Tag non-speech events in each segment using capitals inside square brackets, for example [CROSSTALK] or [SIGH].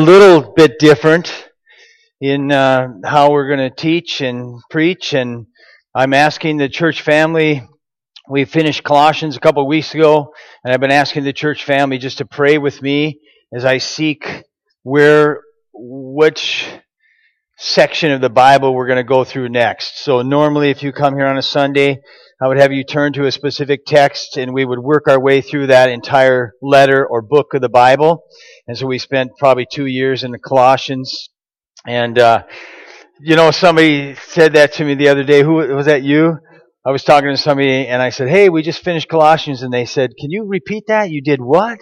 little bit different in uh, how we're going to teach and preach, and I'm asking the church family. We finished Colossians a couple of weeks ago, and I've been asking the church family just to pray with me as I seek where, which section of the Bible we're going to go through next. So normally, if you come here on a Sunday, I would have you turn to a specific text and we would work our way through that entire letter or book of the Bible. And so we spent probably two years in the Colossians. And, uh, you know, somebody said that to me the other day. Who was that you? I was talking to somebody and I said, Hey, we just finished Colossians. And they said, Can you repeat that? You did what?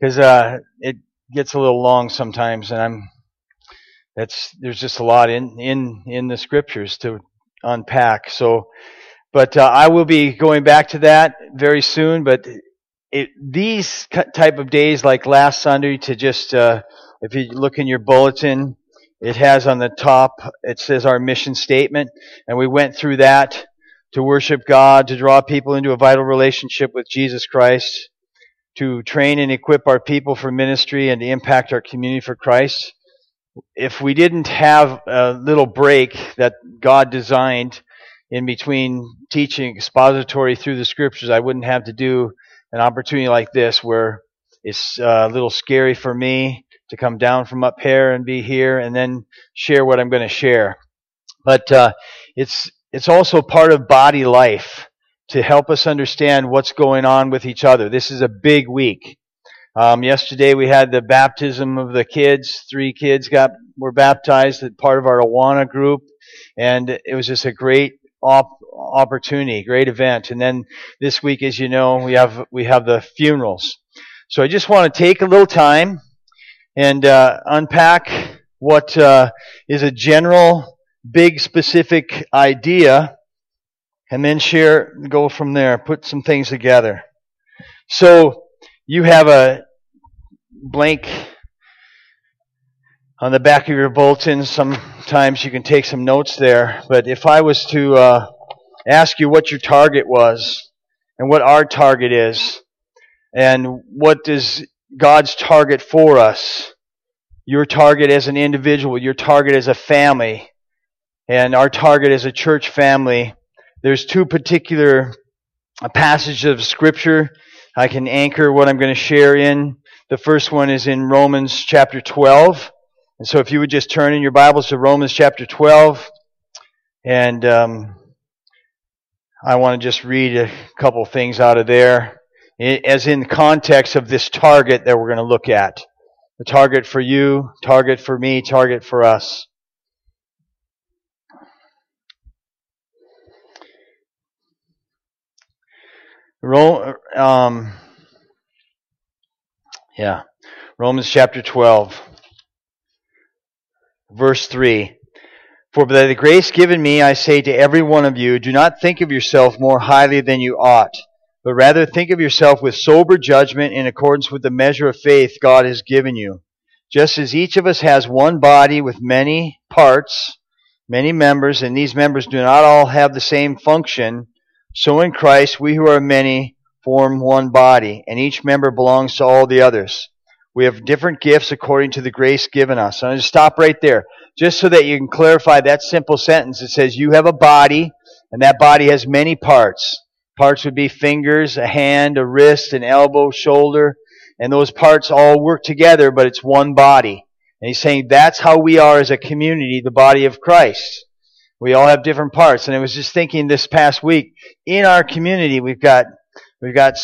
Because, uh, it gets a little long sometimes and I'm, that's, there's just a lot in, in, in the scriptures to unpack. So, but uh, I will be going back to that very soon. But it, these type of days, like last Sunday, to just uh, if you look in your bulletin, it has on the top it says our mission statement, and we went through that to worship God, to draw people into a vital relationship with Jesus Christ, to train and equip our people for ministry, and to impact our community for Christ. If we didn't have a little break that God designed in between teaching expository through the scriptures, I wouldn't have to do an opportunity like this where it's uh, a little scary for me to come down from up here and be here and then share what I'm going to share. But uh, it's it's also part of body life to help us understand what's going on with each other. This is a big week. Um, yesterday we had the baptism of the kids. Three kids got were baptized as part of our Awana group, and it was just a great op- opportunity, great event. And then this week, as you know, we have we have the funerals. So I just want to take a little time and uh, unpack what uh, is a general, big, specific idea, and then share, go from there, put some things together. So you have a blank on the back of your bulletin. Sometimes you can take some notes there. But if I was to uh, ask you what your target was and what our target is and what is God's target for us, your target as an individual, your target as a family, and our target as a church family, there's two particular passages of Scripture I can anchor what I'm going to share in. The first one is in Romans chapter 12. And so if you would just turn in your Bibles to Romans chapter 12, and um, I want to just read a couple things out of there, as in the context of this target that we're going to look at. The target for you, target for me, target for us. Um, yeah, Romans chapter 12 verse 3. For by the grace given me, I say to every one of you, do not think of yourself more highly than you ought, but rather think of yourself with sober judgment in accordance with the measure of faith God has given you. Just as each of us has one body with many parts, many members, and these members do not all have the same function, so in Christ we who are many form one body, and each member belongs to all the others. We have different gifts according to the grace given us. I'm going to stop right there. Just so that you can clarify that simple sentence. It says you have a body, and that body has many parts. Parts would be fingers, a hand, a wrist, an elbow, shoulder, and those parts all work together, but it's one body. And he's saying that's how we are as a community, the body of Christ. We all have different parts. And I was just thinking this past week, in our community, we've got We've got,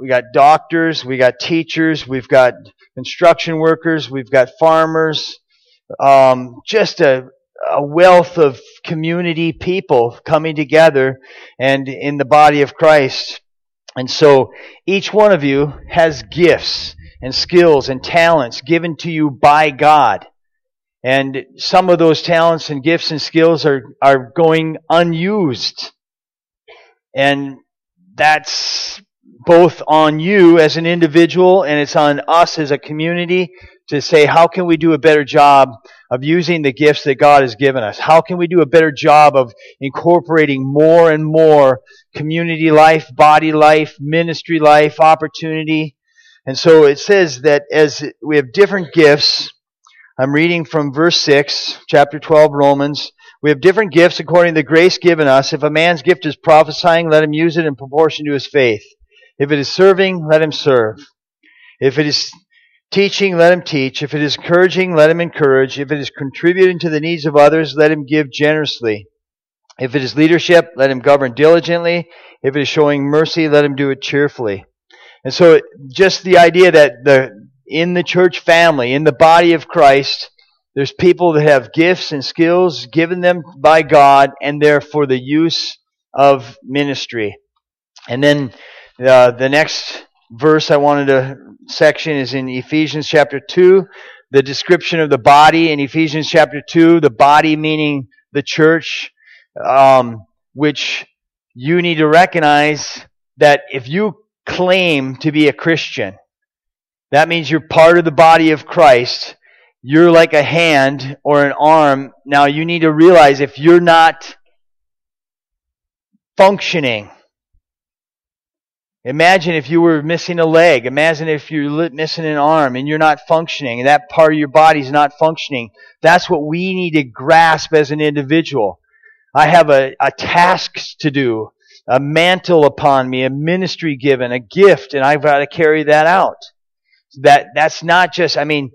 we got doctors, we got teachers, we've got construction workers, we've got farmers, um, just a, a wealth of community people coming together and in the body of Christ. And so each one of you has gifts and skills and talents given to you by God. And some of those talents and gifts and skills are, are going unused. And that's both on you as an individual and it's on us as a community to say, how can we do a better job of using the gifts that God has given us? How can we do a better job of incorporating more and more community life, body life, ministry life, opportunity? And so it says that as we have different gifts, I'm reading from verse 6, chapter 12, Romans. We have different gifts according to the grace given us. If a man's gift is prophesying, let him use it in proportion to his faith. If it is serving, let him serve. If it is teaching, let him teach. If it is encouraging, let him encourage. If it is contributing to the needs of others, let him give generously. If it is leadership, let him govern diligently. If it is showing mercy, let him do it cheerfully. And so just the idea that the in the church family, in the body of Christ, there's people that have gifts and skills given them by God and they're for the use of ministry. And then uh, the next verse I wanted to section is in Ephesians chapter 2, the description of the body in Ephesians chapter 2, the body meaning the church, um, which you need to recognize that if you claim to be a Christian, that means you're part of the body of Christ. You're like a hand or an arm. Now you need to realize if you're not functioning, Imagine if you were missing a leg. Imagine if you're missing an arm and you're not functioning that part of your body is not functioning. That's what we need to grasp as an individual. I have a, a task to do, a mantle upon me, a ministry given, a gift, and I've got to carry that out. That, that's not just, I mean,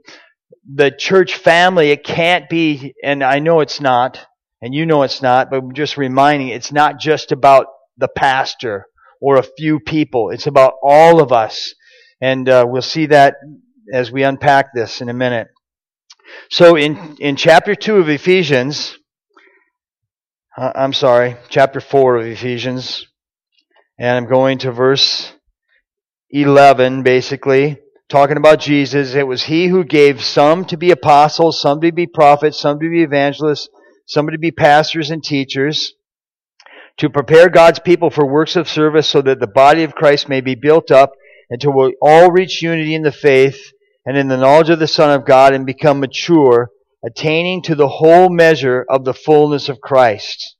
the church family, it can't be, and I know it's not, and you know it's not, but I'm just reminding, it's not just about the pastor or a few people. It's about all of us. And uh, we'll see that as we unpack this in a minute. So in, in chapter 2 of Ephesians, uh, I'm sorry, chapter 4 of Ephesians, and I'm going to verse 11 basically, talking about Jesus. It was He who gave some to be apostles, some to be prophets, some to be evangelists, some to be pastors and teachers to prepare God's people for works of service so that the body of Christ may be built up until we all reach unity in the faith and in the knowledge of the Son of God and become mature, attaining to the whole measure of the fullness of Christ.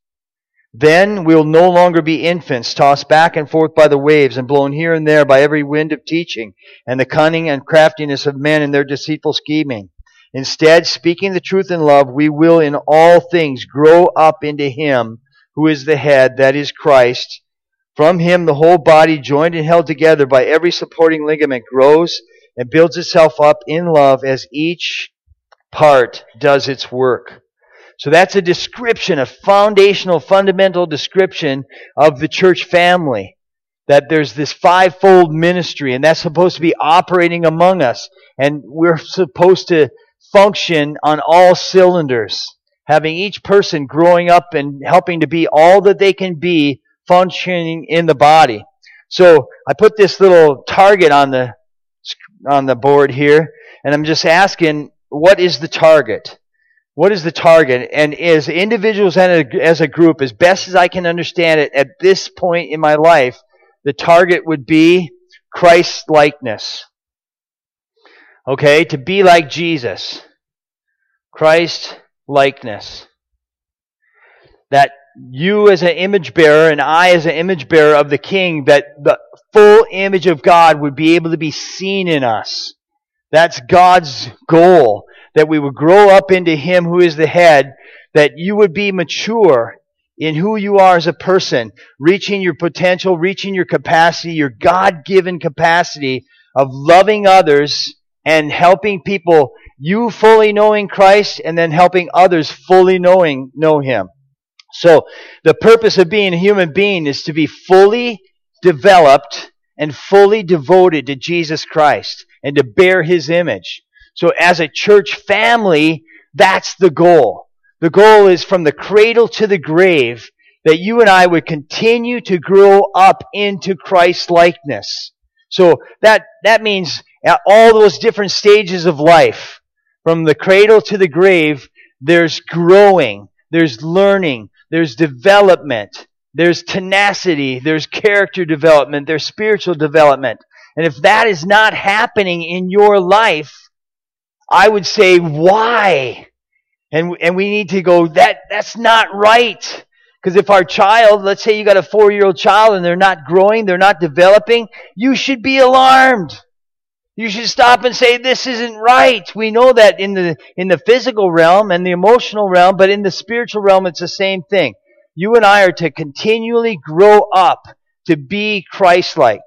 Then we'll no longer be infants, tossed back and forth by the waves and blown here and there by every wind of teaching and the cunning and craftiness of men in their deceitful scheming. Instead, speaking the truth in love, we will in all things grow up into Him who is the head, that is Christ. From him the whole body, joined and held together by every supporting ligament, grows and builds itself up in love as each part does its work. So that's a description, a foundational, fundamental description of the church family. That there's this fivefold ministry, and that's supposed to be operating among us. And we're supposed to function on all cylinders having each person growing up and helping to be all that they can be functioning in the body. So I put this little target on the on the board here, and I'm just asking, what is the target? What is the target? And as individuals and as a group, as best as I can understand it at this point in my life, the target would be Christ likeness. Okay, to be like Jesus. Christ likeness. That you as an image bearer and I as an image bearer of the King, that the full image of God would be able to be seen in us. That's God's goal. That we would grow up into Him who is the head, that you would be mature in who you are as a person, reaching your potential, reaching your capacity, your God-given capacity of loving others and helping people you fully knowing Christ and then helping others fully knowing know him. So the purpose of being a human being is to be fully developed and fully devoted to Jesus Christ and to bear his image. So as a church family, that's the goal. The goal is from the cradle to the grave that you and I would continue to grow up into Christ likeness. So that, that means at all those different stages of life, from the cradle to the grave, there's growing, there's learning, there's development, there's tenacity, there's character development, there's spiritual development. And if that is not happening in your life, I would say, why? And, and we need to go, that, that's not right. Because if our child, let's say you got a four year old child and they're not growing, they're not developing, you should be alarmed. You should stop and say, this isn't right. We know that in the, in the physical realm and the emotional realm, but in the spiritual realm, it's the same thing. You and I are to continually grow up to be Christ-like,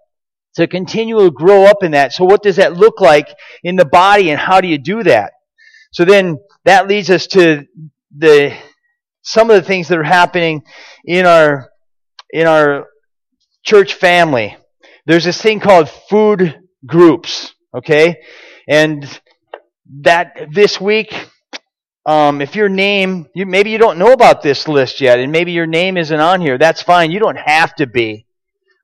to continually grow up in that. So what does that look like in the body and how do you do that? So then that leads us to the, some of the things that are happening in our, in our church family. There's this thing called food groups. Okay? And that this week, um, if your name, you, maybe you don't know about this list yet, and maybe your name isn't on here. That's fine. You don't have to be.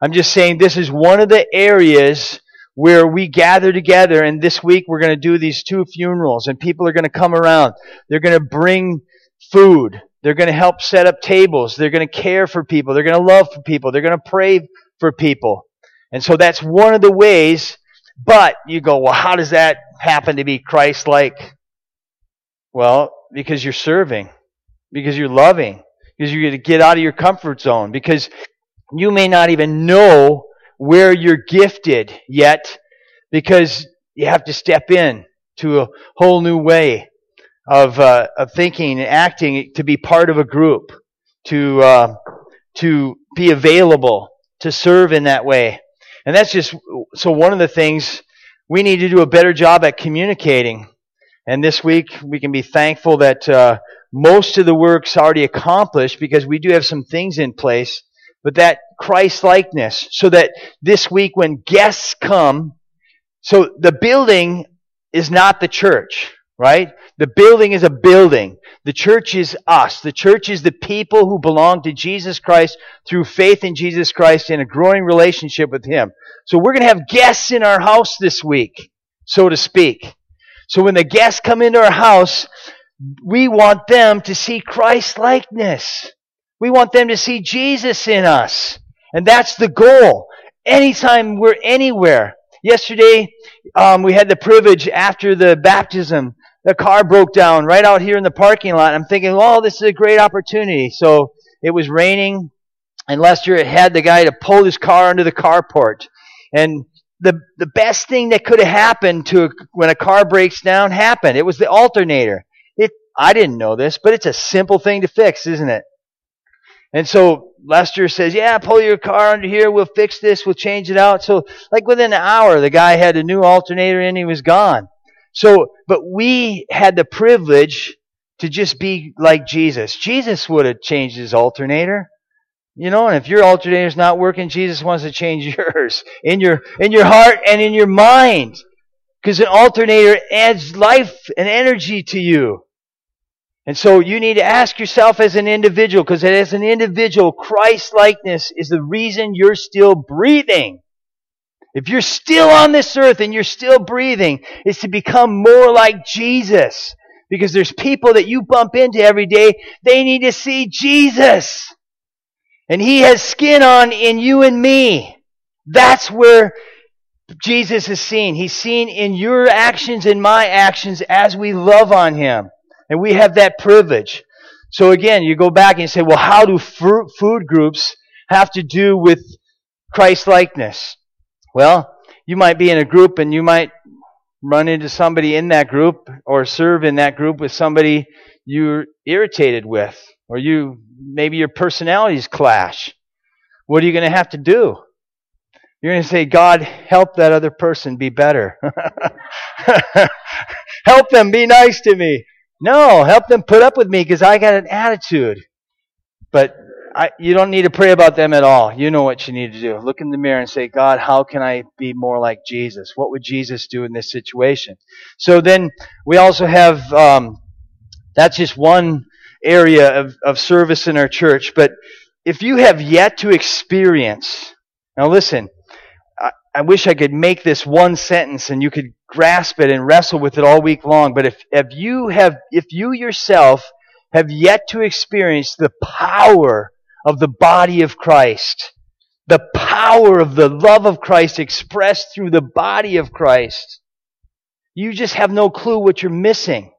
I'm just saying this is one of the areas where we gather together, and this week we're going to do these two funerals, and people are going to come around. They're going to bring food. They're going to help set up tables. They're going to care for people. They're going to love for people. They're going to pray for people. And so that's one of the ways but you go, well, how does that happen to be Christ like? Well, because you're serving, because you're loving, because you're going to get out of your comfort zone, because you may not even know where you're gifted yet, because you have to step in to a whole new way of, uh, of thinking and acting to be part of a group, to, uh, to be available, to serve in that way. And that's just, so one of the things we need to do a better job at communicating. And this week we can be thankful that uh, most of the work's already accomplished because we do have some things in place. But that Christ likeness, so that this week when guests come, so the building is not the church right? The building is a building. The church is us. The church is the people who belong to Jesus Christ through faith in Jesus Christ in a growing relationship with Him. So we're going to have guests in our house this week, so to speak. So when the guests come into our house, we want them to see Christ likeness. We want them to see Jesus in us. And that's the goal. Anytime we're anywhere. Yesterday, um, we had the privilege after the baptism the car broke down right out here in the parking lot. I'm thinking, oh, this is a great opportunity. So it was raining, and Lester had the guy to pull his car under the carport. And the the best thing that could have happened to a, when a car breaks down happened. It was the alternator. It I didn't know this, but it's a simple thing to fix, isn't it? And so Lester says, "Yeah, pull your car under here. We'll fix this. We'll change it out." So like within an hour, the guy had a new alternator and he was gone. So, but we had the privilege to just be like Jesus. Jesus would have changed his alternator. You know, and if your alternator's not working, Jesus wants to change [LAUGHS] yours in your in your heart and in your mind. Because an alternator adds life and energy to you. And so you need to ask yourself as an individual, because as an individual, Christ likeness is the reason you're still breathing. If you're still on this earth and you're still breathing, it's to become more like Jesus. Because there's people that you bump into every day, they need to see Jesus. And He has skin on in you and me. That's where Jesus is seen. He's seen in your actions and my actions as we love on Him. And we have that privilege. So again, you go back and you say, well, how do food groups have to do with Christ likeness? Well, you might be in a group and you might run into somebody in that group or serve in that group with somebody you're irritated with or you maybe your personalities clash. What are you going to have to do? You're going to say, God, help that other person be better. [LAUGHS] help them be nice to me. No, help them put up with me because I got an attitude. But I, you don't need to pray about them at all. You know what you need to do. Look in the mirror and say, God, how can I be more like Jesus? What would Jesus do in this situation? So then we also have, um, that's just one area of, of service in our church. But if you have yet to experience, now listen, I wish I could make this one sentence and you could grasp it and wrestle with it all week long. But if, if you have, if you yourself have yet to experience the power of the body of Christ. The power of the love of Christ expressed through the body of Christ. You just have no clue what you're missing.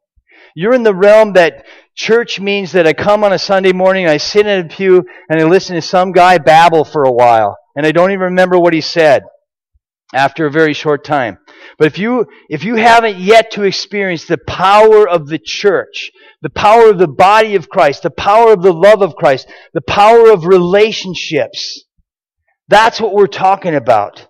You're in the realm that church means that I come on a Sunday morning, I sit in a pew, and I listen to some guy babble for a while, and I don't even remember what he said. After a very short time. But if you, if you haven't yet to experience the power of the church, the power of the body of Christ, the power of the love of Christ, the power of relationships, that's what we're talking about.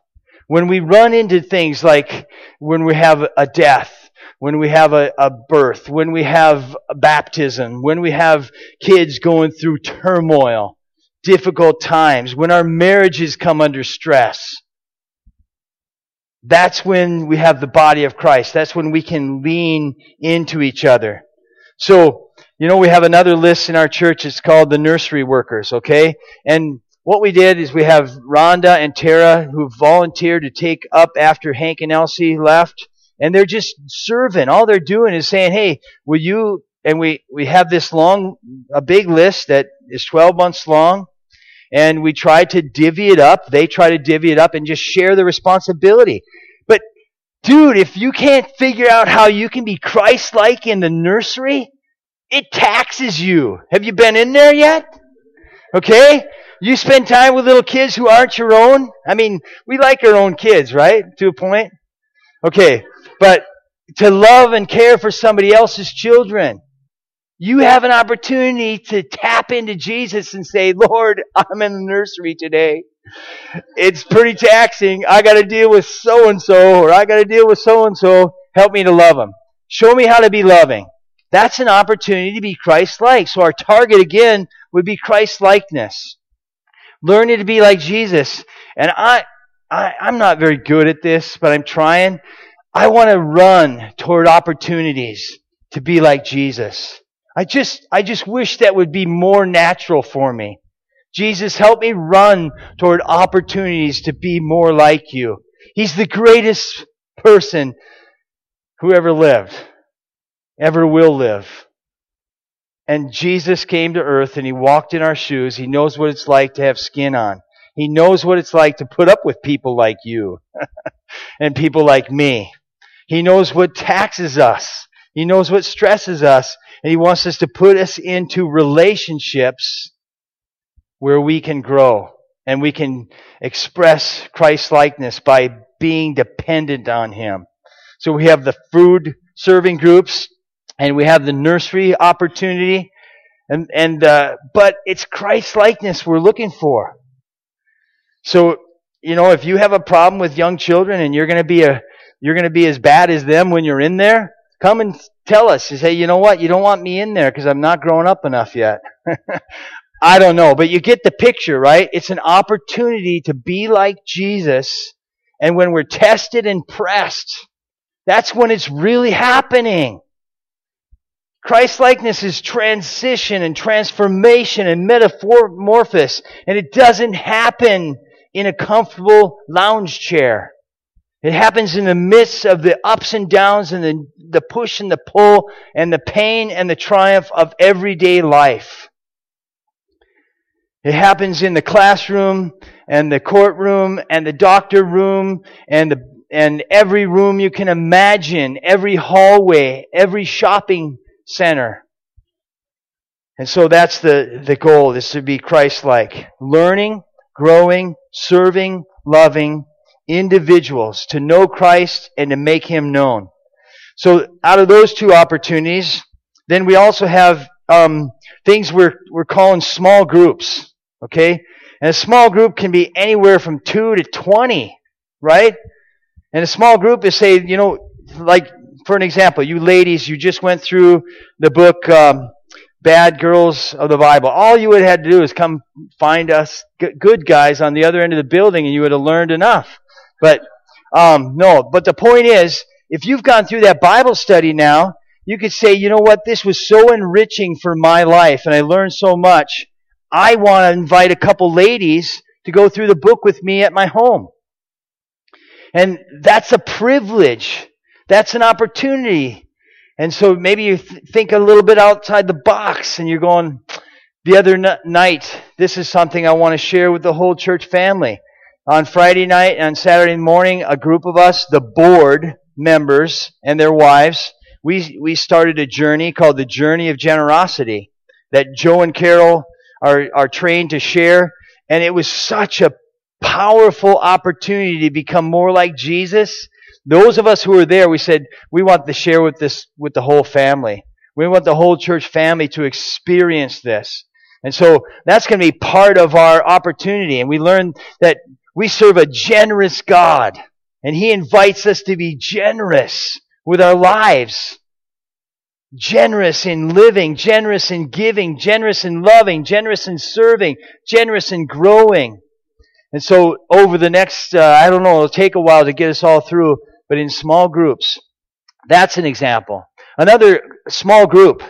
When we run into things like when we have a death, when we have a, a birth, when we have baptism, when we have kids going through turmoil, difficult times, when our marriages come under stress, that's when we have the body of Christ. That's when we can lean into each other. So, you know, we have another list in our church. It's called the nursery workers, okay? And what we did is we have Rhonda and Tara who volunteered to take up after Hank and Elsie left. And they're just serving. All they're doing is saying, hey, will you, and we, we have this long, a big list that is 12 months long and we try to divvy it up. They try to divvy it up and just share the responsibility. But, dude, if you can't figure out how you can be Christ like in the nursery, it taxes you. Have you been in there yet? Okay? You spend time with little kids who aren't your own? I mean, we like our own kids, right? To a point? Okay. But to love and care for somebody else's children. You have an opportunity to tap into Jesus and say, Lord, I'm in the nursery today. It's pretty taxing. I got to deal with so and so, or I got to deal with so and so. Help me to love them. Show me how to be loving. That's an opportunity to be Christ like. So our target again would be Christ likeness. Learning to be like Jesus. And I, I, I'm not very good at this, but I'm trying. I want to run toward opportunities to be like Jesus. I just, I just wish that would be more natural for me. Jesus, help me run toward opportunities to be more like you. He's the greatest person who ever lived, ever will live. And Jesus came to earth and he walked in our shoes. He knows what it's like to have skin on. He knows what it's like to put up with people like you [LAUGHS] and people like me. He knows what taxes us. He knows what stresses us. And He wants us to put us into relationships where we can grow and we can express Christ likeness by being dependent on Him. So we have the food serving groups and we have the nursery opportunity. And, and, uh, but it's Christ likeness we're looking for. So, you know, if you have a problem with young children and you're going to be a, you're going to be as bad as them when you're in there, come and tell us. You say, you know what? You don't want me in there because I'm not grown up enough yet. [LAUGHS] I don't know, but you get the picture, right? It's an opportunity to be like Jesus. And when we're tested and pressed, that's when it's really happening. Christ likeness is transition and transformation and metamorphosis, and it doesn't happen in a comfortable lounge chair. It happens in the midst of the ups and downs and the, the push and the pull and the pain and the triumph of everyday life. It happens in the classroom and the courtroom and the doctor room and the, and every room you can imagine, every hallway, every shopping center. And so that's the, the goal, is to be Christ-like. Learning, growing, serving, loving, individuals to know Christ and to make Him known. So out of those two opportunities, then we also have um, things we're, we're calling small groups. Okay? And a small group can be anywhere from 2 to 20, right? And a small group is, say, you know, like, for an example, you ladies, you just went through the book um, Bad Girls of the Bible. All you would have had to do is come find us good guys on the other end of the building and you would have learned enough. But um, no, but the point is, if you've gone through that Bible study now, you could say, you know what, this was so enriching for my life, and I learned so much. I want to invite a couple ladies to go through the book with me at my home. And that's a privilege. That's an opportunity. And so maybe you th- think a little bit outside the box and you're going, the other n- night, this is something I want to share with the whole church family. On Friday night and on Saturday morning, a group of us, the board members and their wives, we, we started a journey called the Journey of Generosity that Joe and Carol are, are trained to share. And it was such a powerful opportunity to become more like Jesus. Those of us who were there, we said, we want to share with this, with the whole family. We want the whole church family to experience this. And so that's going to be part of our opportunity. And we learned that we serve a generous God. And He invites us to be generous with our lives. Generous in living, generous in giving, generous in loving, generous in serving, generous in growing. And so over the next, uh, I don't know, it'll take a while to get us all through, but in small groups, that's an example. Another small group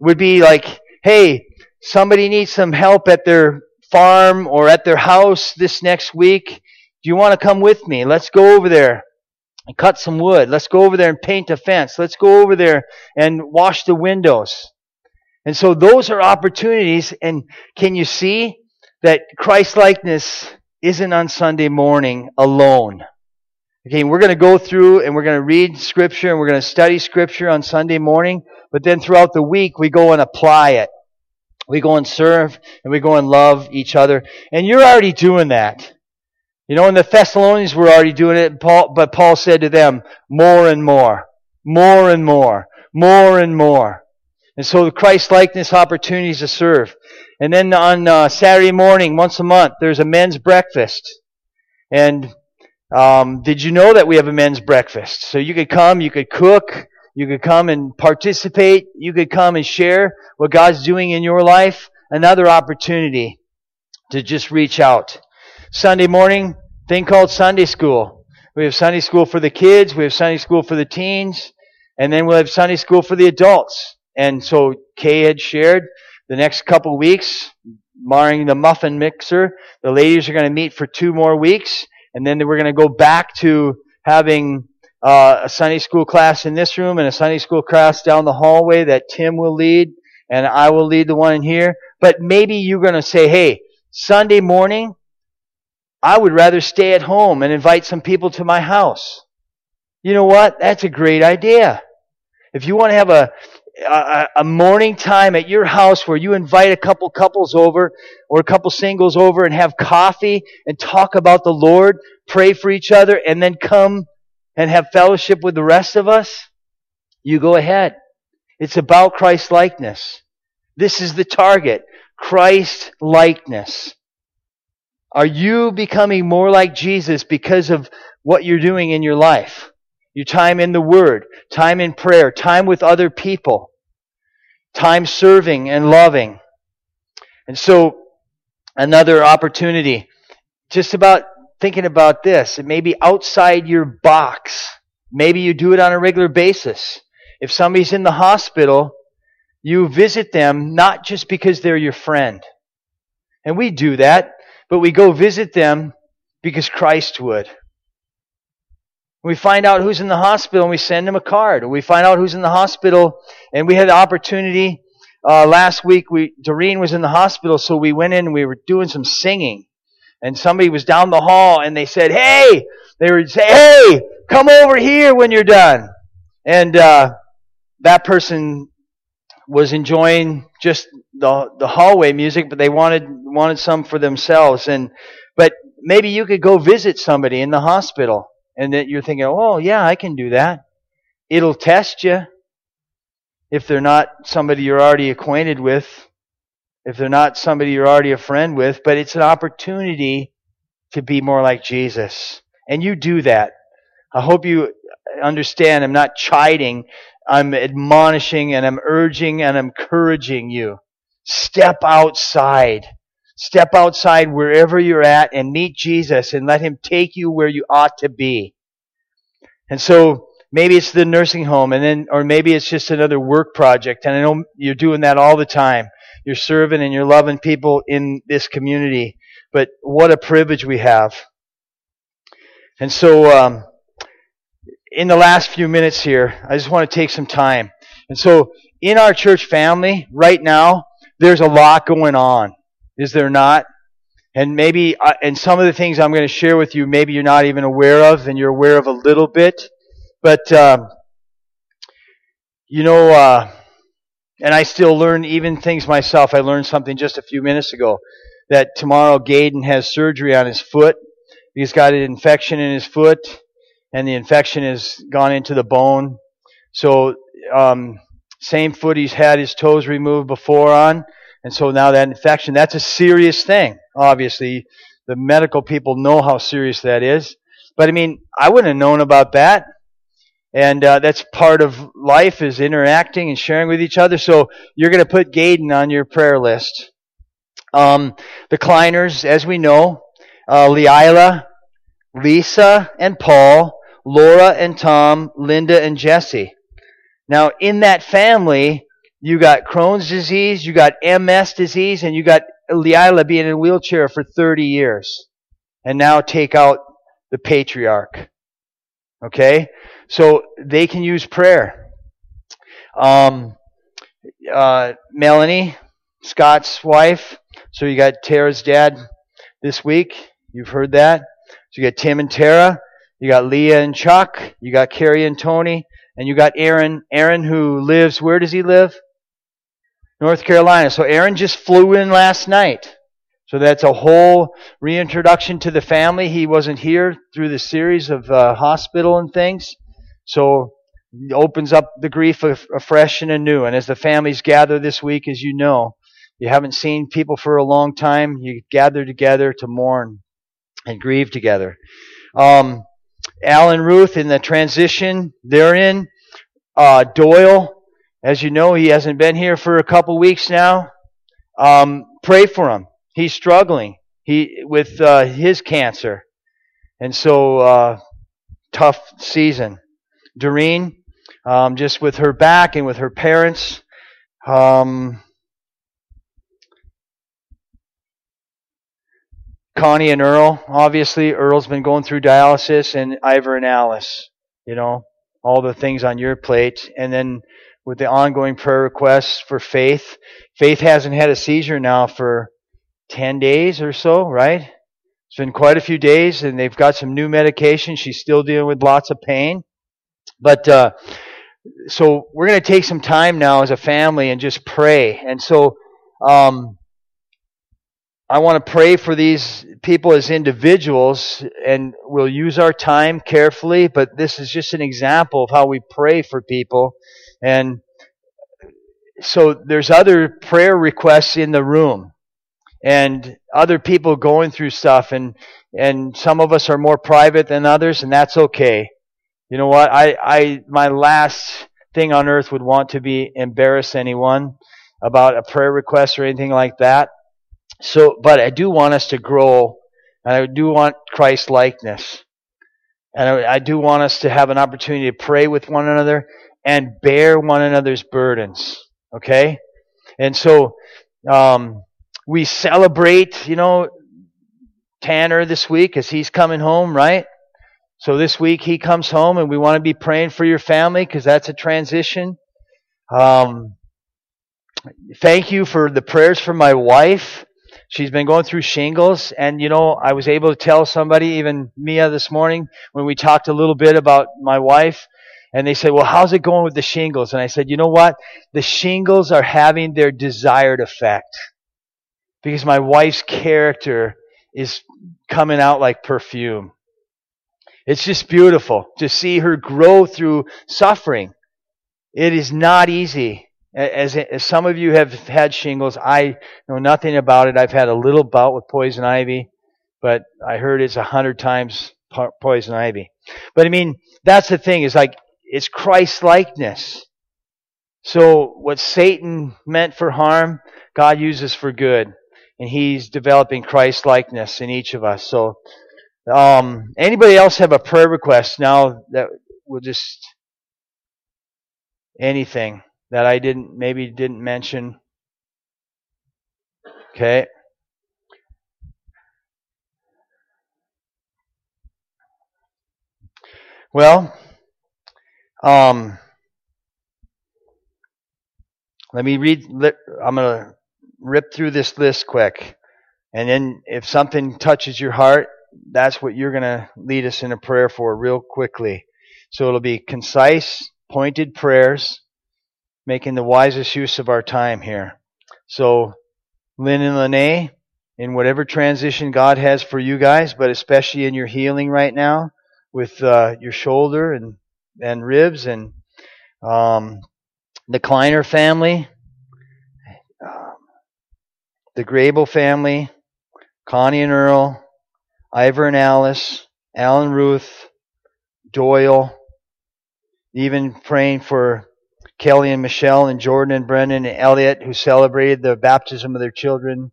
would be like, hey, somebody needs some help at their farm or at their house this next week. Do you want to come with me? Let's go over there and cut some wood. Let's go over there and paint a fence. Let's go over there and wash the windows. And so those are opportunities. And can you see that Christ likeness isn't on Sunday morning alone? Okay, we're going to go through and we're going to read scripture and we're going to study scripture on Sunday morning, but then throughout the week we go and apply it. We go and serve and we go and love each other. And you're already doing that. You know, in the Thessalonians we're already doing it, Paul, but Paul said to them, more and more, more and more, more and more. And so the Christ likeness opportunities to serve. And then on uh, Saturday morning, once a month, there's a men's breakfast. And um, did you know that we have a men's breakfast? So you could come, you could cook, you could come and participate, you could come and share what God's doing in your life. Another opportunity to just reach out. Sunday morning, thing called Sunday school. We have Sunday school for the kids, we have Sunday school for the teens, and then we'll have Sunday school for the adults. And so Kay had shared the next couple weeks, barring the muffin mixer, the ladies are going to meet for two more weeks, and then we're going to go back to having uh, a Sunday school class in this room and a Sunday school class down the hallway that Tim will lead, and I will lead the one in here. But maybe you're going to say, hey, Sunday morning, I would rather stay at home and invite some people to my house. You know what? That's a great idea. If you want to have a, a, a, morning time at your house where you invite a couple couples over or a couple singles over and have coffee and talk about the Lord, pray for each other, and then come and have fellowship with the rest of us, you go ahead. It's about Christ likeness. This is the target. Christ likeness. Are you becoming more like Jesus because of what you're doing in your life? Your time in the Word, time in prayer, time with other people, time serving and loving. And so, another opportunity, just about thinking about this, it may be outside your box. Maybe you do it on a regular basis. If somebody's in the hospital, you visit them not just because they're your friend. And we do that. But we go visit them because Christ would. We find out who's in the hospital and we send them a card. We find out who's in the hospital and we had the opportunity uh, last week. We Doreen was in the hospital, so we went in and we were doing some singing. And somebody was down the hall and they said, "Hey!" They would say, "Hey, come over here when you're done." And uh, that person was enjoying just the the hallway music, but they wanted wanted some for themselves. And but maybe you could go visit somebody in the hospital, and that you're thinking, oh yeah, I can do that. It'll test you if they're not somebody you're already acquainted with, if they're not somebody you're already a friend with. But it's an opportunity to be more like Jesus, and you do that. I hope you understand. I'm not chiding I'm admonishing and I'm urging and I'm encouraging you. Step outside. Step outside wherever you're at and meet Jesus and let Him take you where you ought to be. And so maybe it's the nursing home and then, or maybe it's just another work project. And I know you're doing that all the time. You're serving and you're loving people in this community. But what a privilege we have. And so, um, in the last few minutes here, I just want to take some time. And so, in our church family, right now, there's a lot going on. Is there not? And maybe, uh, and some of the things I'm going to share with you, maybe you're not even aware of, and you're aware of a little bit. But, um, you know, uh, and I still learn even things myself. I learned something just a few minutes ago that tomorrow Gaden has surgery on his foot He's got an infection in his foot, and the infection has gone into the bone. So, um, same foot he's had his toes removed before on, and so now that infection, that's a serious thing. Obviously, the medical people know how serious that is. But I mean, I wouldn't have known about that. And uh, that's part of life is interacting and sharing with each other. So you're going to put Gaden on your prayer list. Um, the Kleiners, as we know, uh, Leila, Lisa and Paul, Laura and Tom, Linda and Jesse. Now, in that family, you got Crohn's disease, you got MS disease, and you got Leila being in a wheelchair for 30 years. And now take out the patriarch. Okay? So they can use prayer. Um, uh, Melanie, Scott's wife. So you got Tara's dad this week. You've heard that. So you got Tim and Tara. You got Leah and Chuck. You got Carrie and Tony. And you got Aaron. Aaron who lives, where does he live? North Carolina. So Aaron just flew in last night. So that's a whole reintroduction to the family. He wasn't here through the series of uh, hospital and things. So it opens up the grief afresh and anew. And as the families gather this week, as you know, you haven't seen people for a long time. You gather together to mourn and grieve together. Um, Al and Ruth in the transition they're in. Uh, Doyle, as you know, he hasn't been here for a couple weeks now. Um, pray for him. He's struggling. He with uh, his cancer, and so uh, tough season. Doreen, um, just with her back and with her parents. Um, Connie and Earl, obviously, Earl's been going through dialysis, and Ivor and Alice, you know, all the things on your plate. And then with the ongoing prayer requests for Faith, Faith hasn't had a seizure now for 10 days or so, right? It's been quite a few days, and they've got some new medication. She's still dealing with lots of pain. But, uh, so we're going to take some time now as a family and just pray. And so, um, I want to pray for these people as individuals, and we'll use our time carefully, but this is just an example of how we pray for people. And so there's other prayer requests in the room, and other people going through stuff, and, and some of us are more private than others, and that's okay. You know what? I, I, my last thing on earth would want to be embarrass anyone about a prayer request or anything like that. So, but I do want us to grow, and I do want Christ likeness. And I, do want us to have an opportunity to pray with one another and bear one another's burdens. Okay? And so, um, we celebrate, you know, Tanner this week as he's coming home, right? So this week he comes home and we want to be praying for your family because that's a transition. Um, thank you for the prayers for my wife. She's been going through shingles, and you know, I was able to tell somebody, even Mia this morning, when we talked a little bit about my wife, and they said, Well, how's it going with the shingles? And I said, You know what? The shingles are having their desired effect. Because my wife's character is coming out like perfume. It's just beautiful to see her grow through suffering. It is not easy. As, as some of you have had shingles, I know nothing about it. I've had a little bout with poison ivy, but I heard it's a hundred times poison ivy. But I mean, that's the thing is like, it's Christ likeness. So what Satan meant for harm, God uses for good. And he's developing Christ likeness in each of us. So, um, anybody else have a prayer request now that will just anything? that I didn't maybe didn't mention. Okay. Well, um, let me read. I'm going to rip through this list quick. And then if something touches your heart, that's what you're going to lead us in a prayer for real quickly. So it'll be concise, pointed prayers making the wisest use of our time here. So, Lynn and Lene, in whatever transition God has for you guys, but especially in your healing right now with uh, your shoulder and and ribs and um, the Kleiner family, the Grable family, Connie and Earl, Ivor and Alice, Alan Ruth, Doyle, even praying for Kelly and Michelle and Jordan and Brendan and Elliot who celebrated the baptism of their children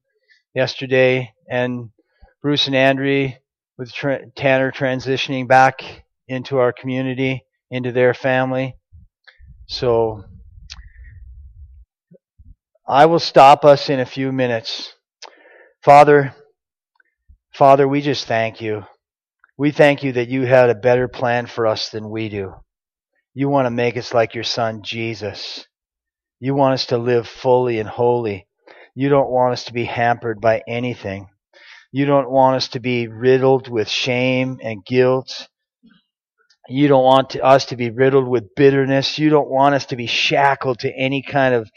yesterday, and Bruce and Andrew with Tanner transitioning back into our community, into their family. So I will stop us in a few minutes. Father, Father, we just thank you. We thank you that you had a better plan for us than we do. You want to make us like your son, Jesus. You want us to live fully and holy. You don't want us to be hampered by anything. You don't want us to be riddled with shame and guilt. You don't want us to be riddled with bitterness. You don't want us to be shackled to any kind of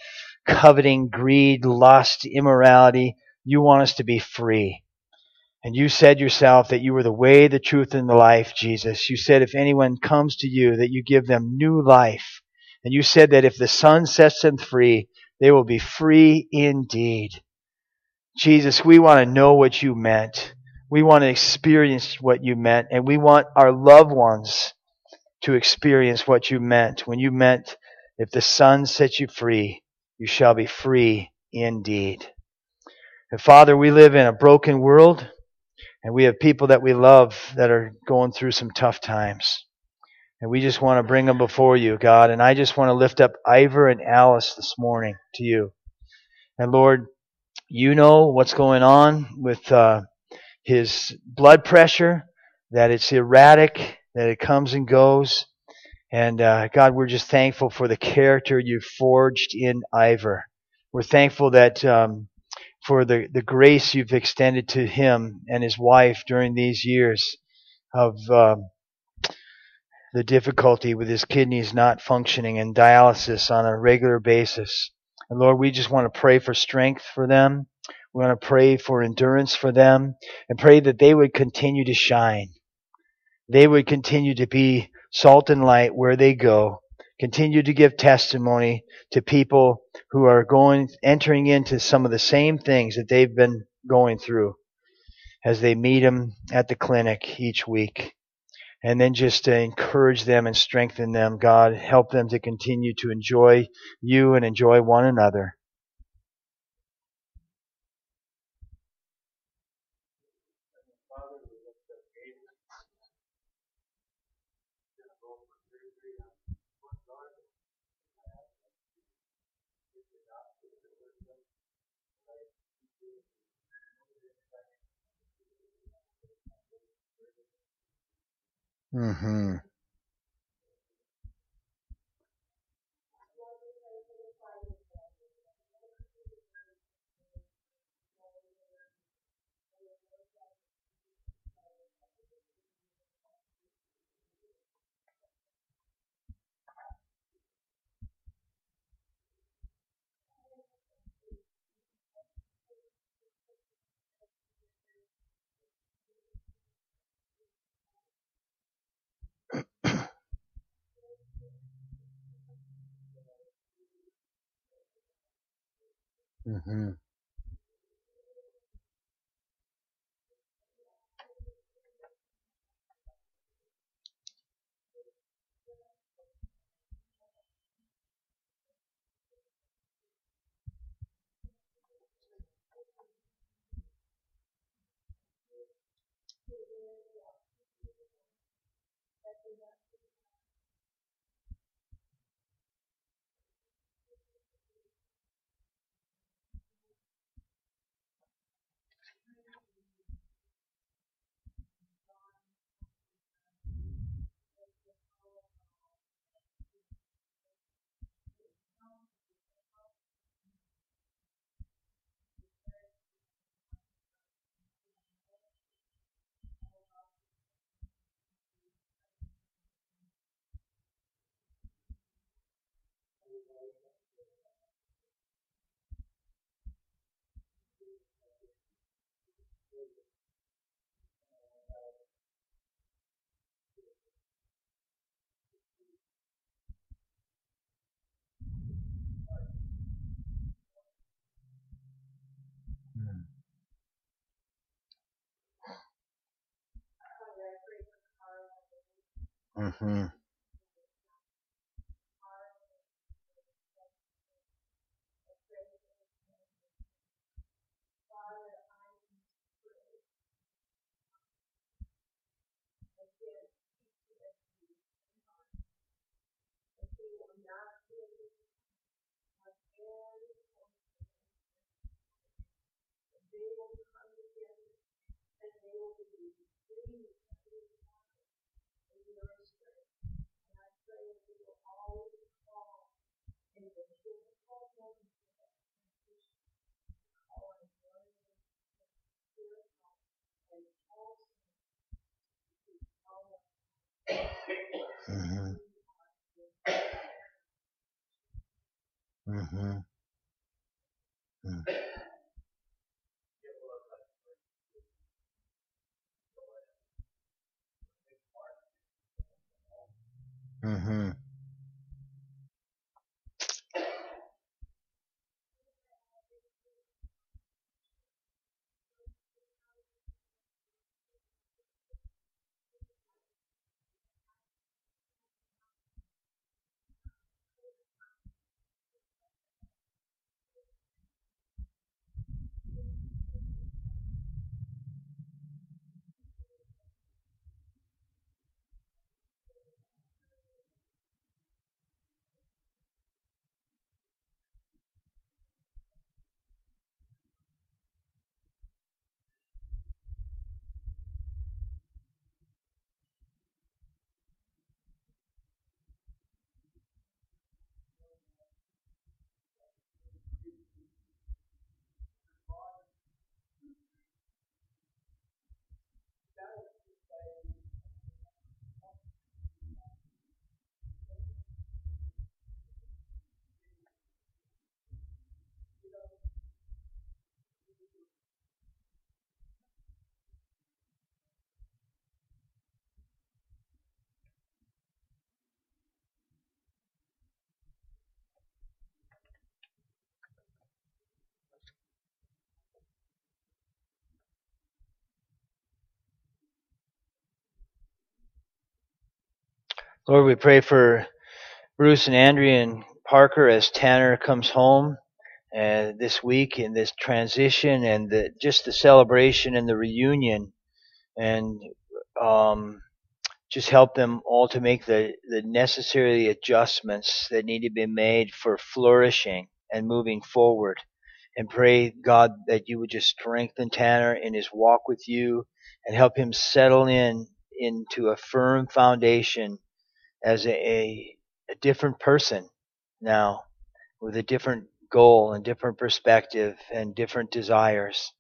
coveting, greed, lust, immorality. You want us to be free. And you said yourself that you were the way, the truth, and the life, Jesus. You said if anyone comes to you, that you give them new life. And you said that if the Son sets them free, they will be free indeed. Jesus, we want to know what you meant. We want to experience what you meant, and we want our loved ones to experience what you meant when you meant, if the Son sets you free, you shall be free indeed. And Father, we live in a broken world, and we have people that we love that are going through some tough times. And we just want to bring them before you, God. And I just want to lift up Ivor and Alice this morning to you. And Lord, you know what's going on with uh, his blood pressure, that it's erratic, that it comes and goes. And uh, God, we're just thankful for the character you've forged in Ivor. We're thankful that um, for the, the grace you've extended to him and his wife during these years of um, the difficulty with his kidneys not functioning and dialysis on a regular basis. And Lord, we just want to pray for strength for them. We want to pray for endurance for them and pray that they would continue to shine. They would continue to be salt and light where they go. Continue to give testimony to people who are going, entering into some of the same things that they've been going through as they meet them at the clinic each week and then just to encourage them and strengthen them. God, help them to continue to enjoy you and enjoy one another. Mm-hmm. Mm-hmm. Mm-hmm. Mm-hmm. Mm-hmm. Mm-hmm. Lord, we pray for Bruce and Andrea and Parker as Tanner comes home uh, this week in this transition and the, just the celebration and the reunion and um, just help them all to make the, the necessary adjustments that need to be made for flourishing and moving forward. And pray, God, that you would just strengthen Tanner in his walk with you and help him settle in into a firm foundation as a, a, a different person now with a different goal and different perspective and different desires.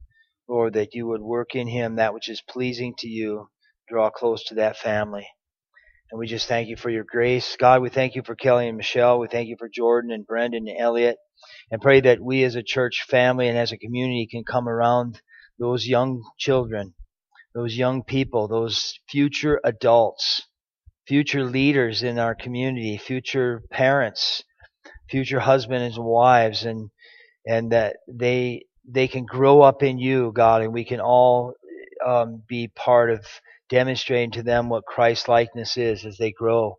Lord, that you would work in him that which is pleasing to you, draw close to that family. And we just thank you for your grace. God, we thank you for Kelly and Michelle. We thank you for Jordan and Brendan and Elliot. And pray that we as a church family and as a community can come around those young children, those young people, those future adults future leaders in our community, future parents, future husbands and wives, and and that they they can grow up in you, God, and we can all um, be part of demonstrating to them what Christ likeness is as they grow.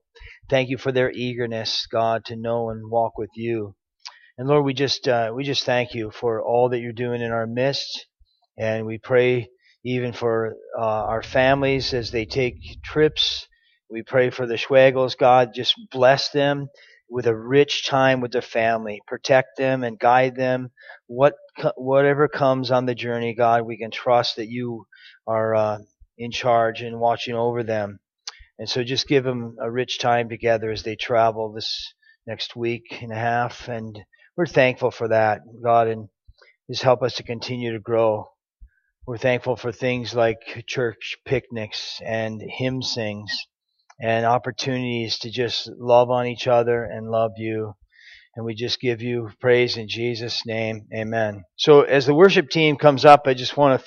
Thank you for their eagerness, God, to know and walk with you. And Lord, we just uh, we just thank you for all that you're doing in our midst, and we pray even for uh, our families as they take trips we pray for the Schwagels, God. Just bless them with a rich time with their family. Protect them and guide them. What whatever comes on the journey, God, we can trust that you are uh, in charge and watching over them. And so just give them a rich time together as they travel this next week and a half. And we're thankful for that, God, and just help us to continue to grow. We're thankful for things like church picnics and hymn sings and opportunities to just love on each other and love you. And we just give you praise in Jesus' name. Amen. So as the worship team comes up, I just want to